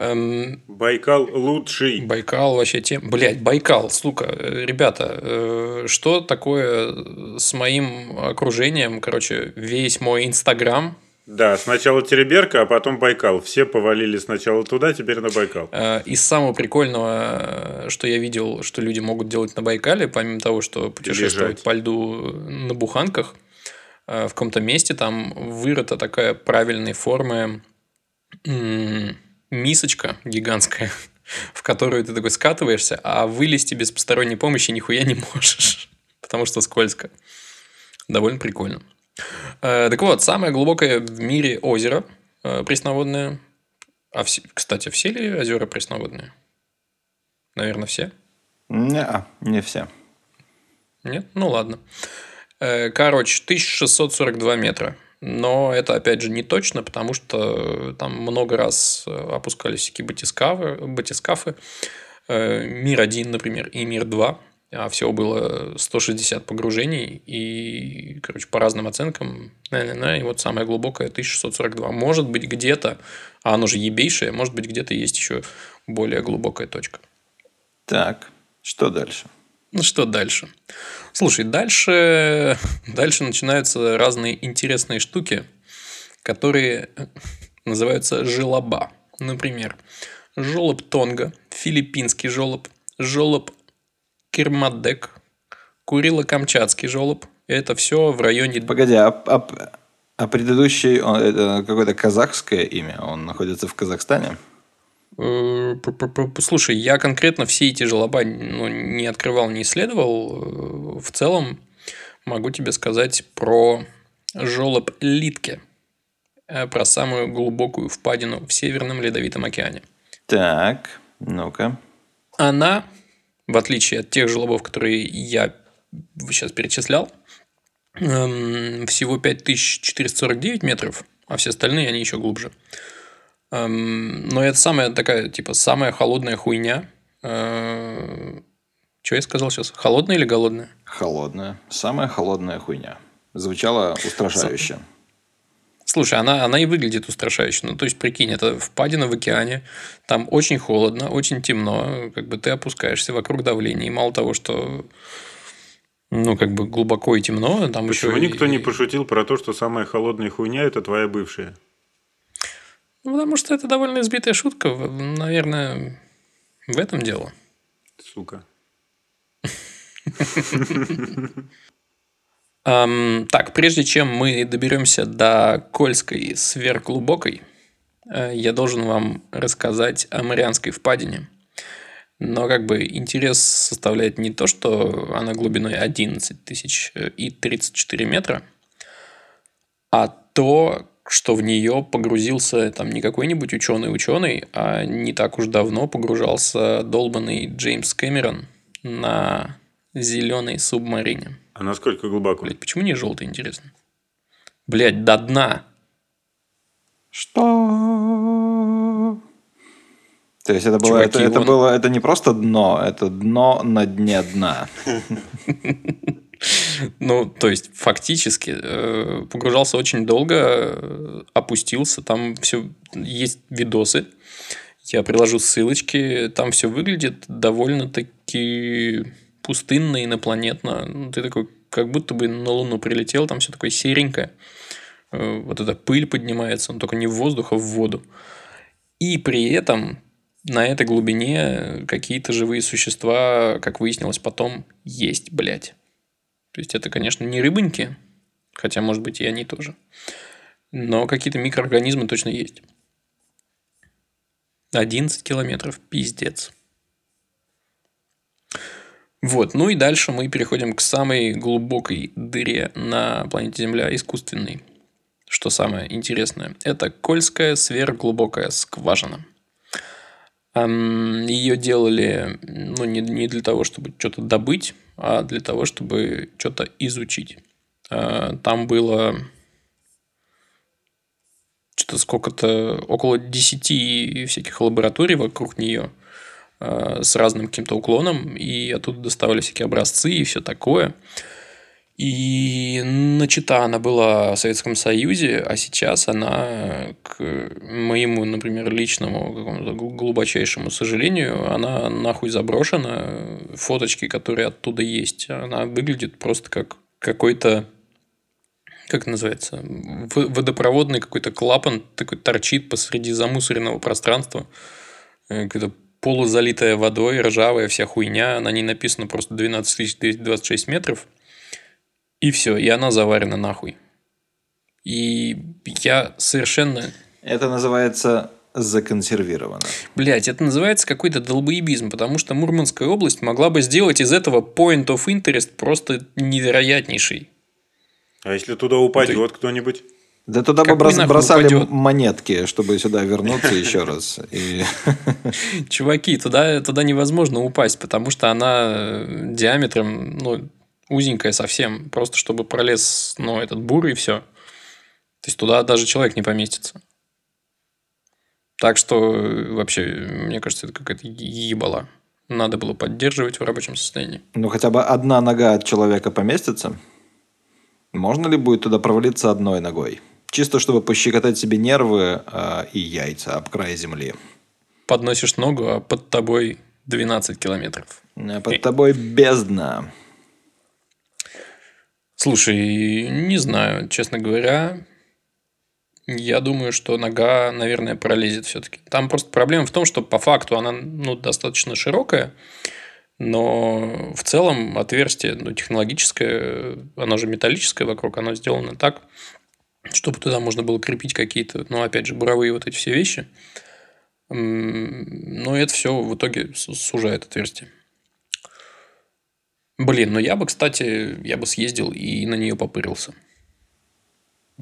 Эм, Байкал лучший. Байкал вообще тем... Блять, Байкал, сука, э, ребята, э, что такое с моим окружением? Короче, весь мой Инстаграм, Да, сначала Тереберка, а потом Байкал. Все повалили сначала туда, теперь на Байкал. Э, Из самого прикольного, что я видел, что люди могут делать на Байкале, помимо того, что путешествовать Лежать. по льду на буханках, э, в каком-то месте там вырыта такая правильной формы мисочка гигантская, [LAUGHS] в которую ты такой скатываешься, а вылезти без посторонней помощи нихуя не [LAUGHS] можешь, потому что скользко. Довольно прикольно. Э, Так вот, самое глубокое в мире озеро э, пресноводное. А все, кстати, все ли озера пресноводные? Наверное, все. Не, не все. Нет? Ну ладно. Э, Короче, 1642 метра. Но это, опять же, не точно, потому что там много раз э, опускались всякие батискафы, батискафы. Э, Мир-1, например, и Мир-2. А всего было 160 погружений. И, короче, по разным оценкам. на-на-на, И вот самое глубокое 1642. Может быть, где-то, а оно же ебейшее, может быть, где-то есть еще более глубокая точка. Так, что дальше? Ну что дальше? Слушай, дальше, дальше начинаются разные интересные штуки, которые называются желоба. Например, жолоб Тонга, филиппинский жолоб, жолоб Кермадек, Курило-Камчатский жолоб. Это все в районе... Погоди, а, а- а предыдущий, он- это какое-то казахское имя, он находится в Казахстане? Э, Слушай, я конкретно все эти желоба ну, не открывал, не исследовал. Э, В целом могу тебе сказать про жолоб Литке, э, про самую глубокую впадину в Северном Ледовитом океане. Так, ну-ка. Она, в отличие от тех желобов, которые я сейчас перечислял, эм, всего 5449 метров, а все остальные они еще глубже. Эм, Но это самая такая, типа, самая холодная хуйня. Что я сказал сейчас? Холодная или голодная? Холодная. Самая холодная хуйня. Звучало устрашающе. Слушай, она, она и выглядит устрашающе. Ну, то есть, прикинь, это впадина в океане, там очень холодно, очень темно, как бы ты опускаешься вокруг давления, и мало того, что ну, как бы глубоко и темно, там Почему еще... никто и- не пошутил про то, что самая холодная хуйня это твоя бывшая? Ну, потому что это довольно избитая шутка, наверное, в этом дело. Сука. Так, прежде чем мы доберемся до Кольской сверхглубокой, э, я должен вам рассказать о Марианской впадине. Но как бы интерес составляет не то, что она глубиной 11 тысяч э, и 34 метра, а то, что в нее погрузился там не какой-нибудь ученый-ученый, а не так уж давно погружался долбанный Джеймс Кэмерон на зеленой субмарине. А насколько глубоко? Блять, почему не желтый, интересно? Блять, до дна. Что? То есть это было, Чуваки, это, это вон- было, это не просто дно, это дно на дне дна. [LAUGHS] Ну, то есть, фактически, э, погружался очень долго, э, опустился, там все есть видосы. Я приложу ссылочки, там все выглядит довольно-таки пустынно, инопланетно. Ну, Ты такой, как будто бы на Луну прилетел, там все такое серенькое. Э, Вот эта пыль поднимается, но только не в воздух, а в воду. И при этом на этой глубине какие-то живые существа, как выяснилось потом, есть, блядь. То есть, это, конечно, не рыбоньки, хотя, может быть, и они тоже. Но какие-то микроорганизмы точно есть. 11 километров, пиздец. Вот, ну и дальше мы переходим к самой глубокой дыре на планете Земля, искусственной. Что самое интересное, это Кольская сверхглубокая скважина. Ее делали ну, не, не для того, чтобы что-то добыть, а для того, чтобы что-то изучить. А, там было что-то сколько-то, около 10 всяких лабораторий вокруг нее а, с разным каким-то уклоном, и оттуда доставали всякие образцы и все такое. И начата она была в Советском Союзе, а сейчас она, к моему, например, личному какому-то глубочайшему сожалению, она нахуй заброшена. Фоточки, которые оттуда есть, она выглядит просто как какой-то как называется, водопроводный какой-то клапан такой торчит посреди замусоренного пространства, э, какая-то полузалитая водой, ржавая вся хуйня, на ней написано просто 12 226 метров, и все, и она заварена нахуй. И я совершенно... Это называется законсервировано. Блять, это называется какой-то долбоебизм, потому что Мурманская область могла бы сделать из этого point of interest просто невероятнейший. А если туда упадет кто-нибудь? Да туда бы брос- бросали упадет? монетки, чтобы сюда вернуться еще раз. Чуваки, туда, туда невозможно упасть, потому что она диаметром ну, узенькая совсем, просто чтобы пролез ну, этот бур и все. То есть туда даже человек не поместится. Так что вообще, мне кажется, это какая-то ебала. Надо было поддерживать в рабочем состоянии. Ну, хотя бы одна нога от человека поместится. Можно ли будет туда провалиться одной ногой? Чисто чтобы пощекотать себе нервы э, и яйца об край земли. Подносишь ногу, а под тобой 12 километров. А под тобой бездна. Слушай, не знаю, честно говоря. Я думаю, что нога, наверное, пролезет все-таки. Там просто проблема в том, что по факту она ну, достаточно широкая. Но в целом отверстие ну, технологическое, оно же металлическое вокруг, оно сделано так, чтобы туда можно было крепить какие-то, ну, опять же, буровые вот эти все вещи. Но это все в итоге сужает отверстие. Блин, ну я бы, кстати, я бы съездил и на нее попырился.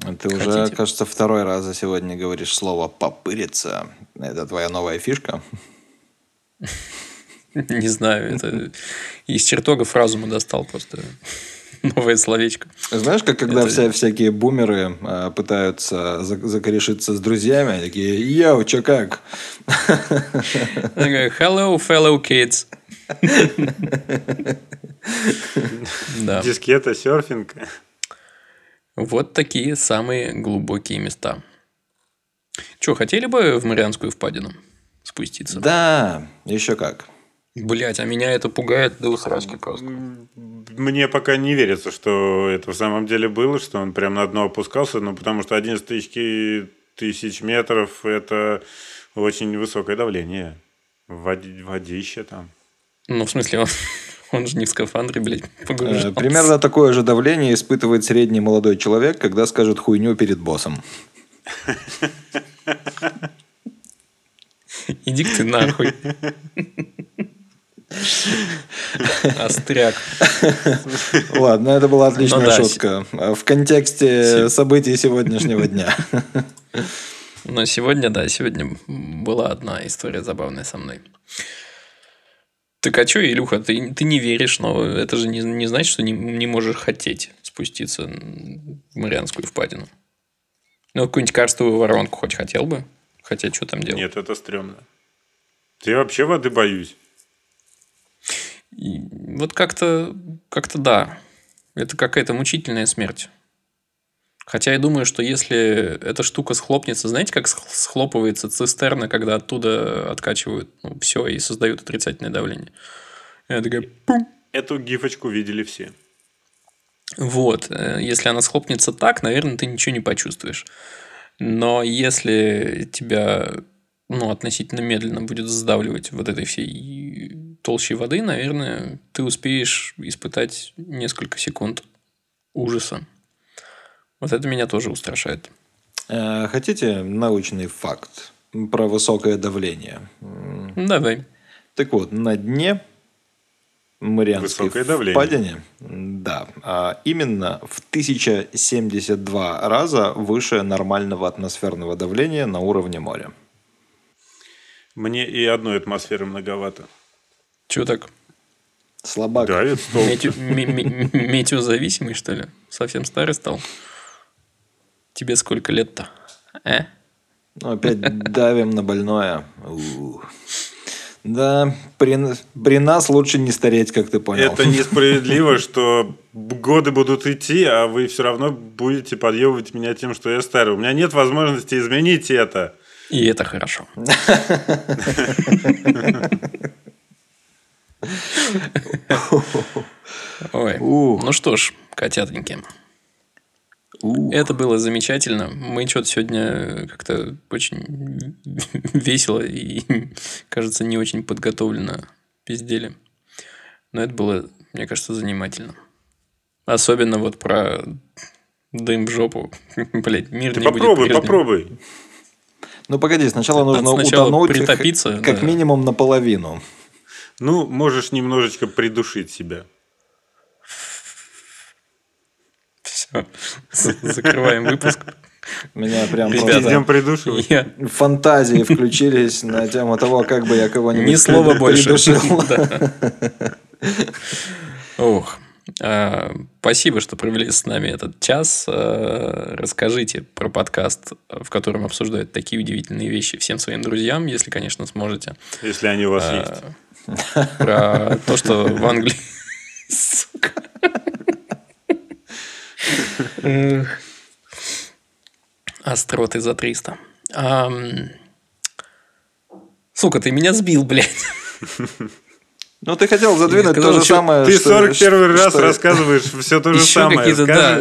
А ты Хотите? уже, кажется, второй раз за сегодня говоришь слово «попыриться». Это твоя новая фишка? Не знаю, это из чертогов разума достал просто новое словечко. Знаешь, как когда это... вся, всякие бумеры э, пытаются закорешиться с друзьями, они такие, йоу, чё как? Hello, fellow kids. [LAUGHS] [LAUGHS] да. Дискета, серфинг. Вот такие самые глубокие места. Че, хотели бы в Марианскую впадину спуститься? Да, еще как. Блять, а меня это пугает до усрачки просто. Мне пока не верится, что это в самом деле было, что он прям на дно опускался, ну, потому что 11 тысяч, тысяч метров – это очень высокое давление. Води, водище там. Ну, в смысле, он, он же не в скафандре, блядь, [LAUGHS] погружался. Э, примерно такое же давление испытывает средний молодой человек, когда скажет хуйню перед боссом. Иди ты нахуй. Остряк. Ладно, это была отличная ну, да. шутка. В контексте событий сегодняшнего дня. Но сегодня, да, сегодня была одна история забавная со мной. Так а что, Илюха, ты, ты не веришь, но это же не, не значит, что не, не можешь хотеть спуститься в Марианскую впадину. Ну, какую-нибудь карстовую воронку хоть хотел бы? Хотя, что там делать? Нет, это стрёмно. Ты вообще воды боюсь. И вот как-то, как-то да. Это какая-то мучительная смерть. Хотя я думаю, что если эта штука схлопнется, знаете, как схлопывается цистерна, когда оттуда откачивают ну, все и создают отрицательное давление. Я такая, пум. Эту гифочку видели все. Вот. Э, если она схлопнется так, наверное, ты ничего не почувствуешь. Но если тебя ну, относительно медленно будет сдавливать вот этой всей толщей воды, наверное, ты успеешь испытать несколько секунд ужаса. Вот это меня тоже устрашает. Э, Хотите научный факт про высокое давление? Давай. Так вот, на дне Марианской Высокое давление. впадине, да, а именно в 1072 раза выше нормального атмосферного давления на уровне моря. Мне и одной атмосферы многовато. Чего так? Слабак. Ме- Метеозависимый, что ли? Совсем старый стал? Тебе сколько лет-то? Э? Ну, опять давим на больное. Да, при, при нас лучше не стареть, как ты понял. Это несправедливо, что годы будут идти, а вы все равно будете подъебывать меня тем, что я старый. У меня нет возможности изменить это. И это хорошо. [LAUGHS] Ой. Ну что ж, котятоньки. Ух. Это было замечательно. Мы что-то сегодня как-то очень весело и, кажется, не очень подготовленно пиздели. Но это было, мне кажется, занимательно. Особенно вот про дым в жопу. [LAUGHS] Блять, мир Ты не будет попробуй, прежним. попробуй. Ну, погоди, сначала Надо нужно сначала утонуть притопиться, как да. минимум наполовину. Ну, можешь немножечко придушить себя. Все. Закрываем выпуск. Меня прям Ребята. просто Идем придушивать. Я фантазии включились на тему того, как бы я кого-нибудь Ни слова больше. Ох. А, Спасибо, что провели с нами этот час. А, Расскажите про подкаст, в котором обсуждают такие удивительные вещи всем своим друзьям, если, конечно, сможете. Если они у вас А, есть. Про то, что в Англии... [LAUGHS] Сука. Остроты за 300. Ам, Сука, ты меня сбил, блядь. Ну, ты хотел задвинуть сказал, то же что самое, Ты что- 41 раз что- рассказываешь все то же Еще самое. какие-то, да,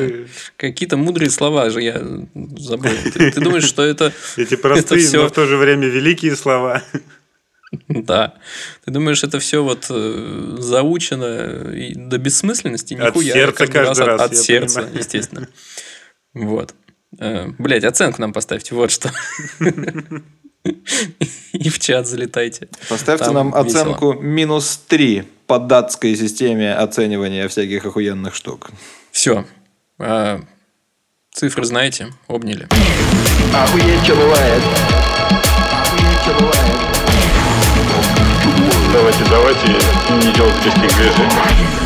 какие-то мудрые слова же я забыл. Ты, ты думаешь, что это... эти простые, это всё- но в то же время великие слова. [LAUGHS] Да. Ты думаешь, это все вот э, заучено и до бессмысленности? От Нихуя. сердца от, каждый раз, От я сердца, понимаю. естественно. Вот. Блять, оценку нам поставьте, вот что. [LAUGHS] И в чат залетайте. Поставьте Там нам весело. оценку минус 3 по датской системе оценивания всяких охуенных штук. Все. Цифры знаете, обняли. Охуеть, что бывает. Охуеть, что бывает. Давайте, давайте не делать лишних движений.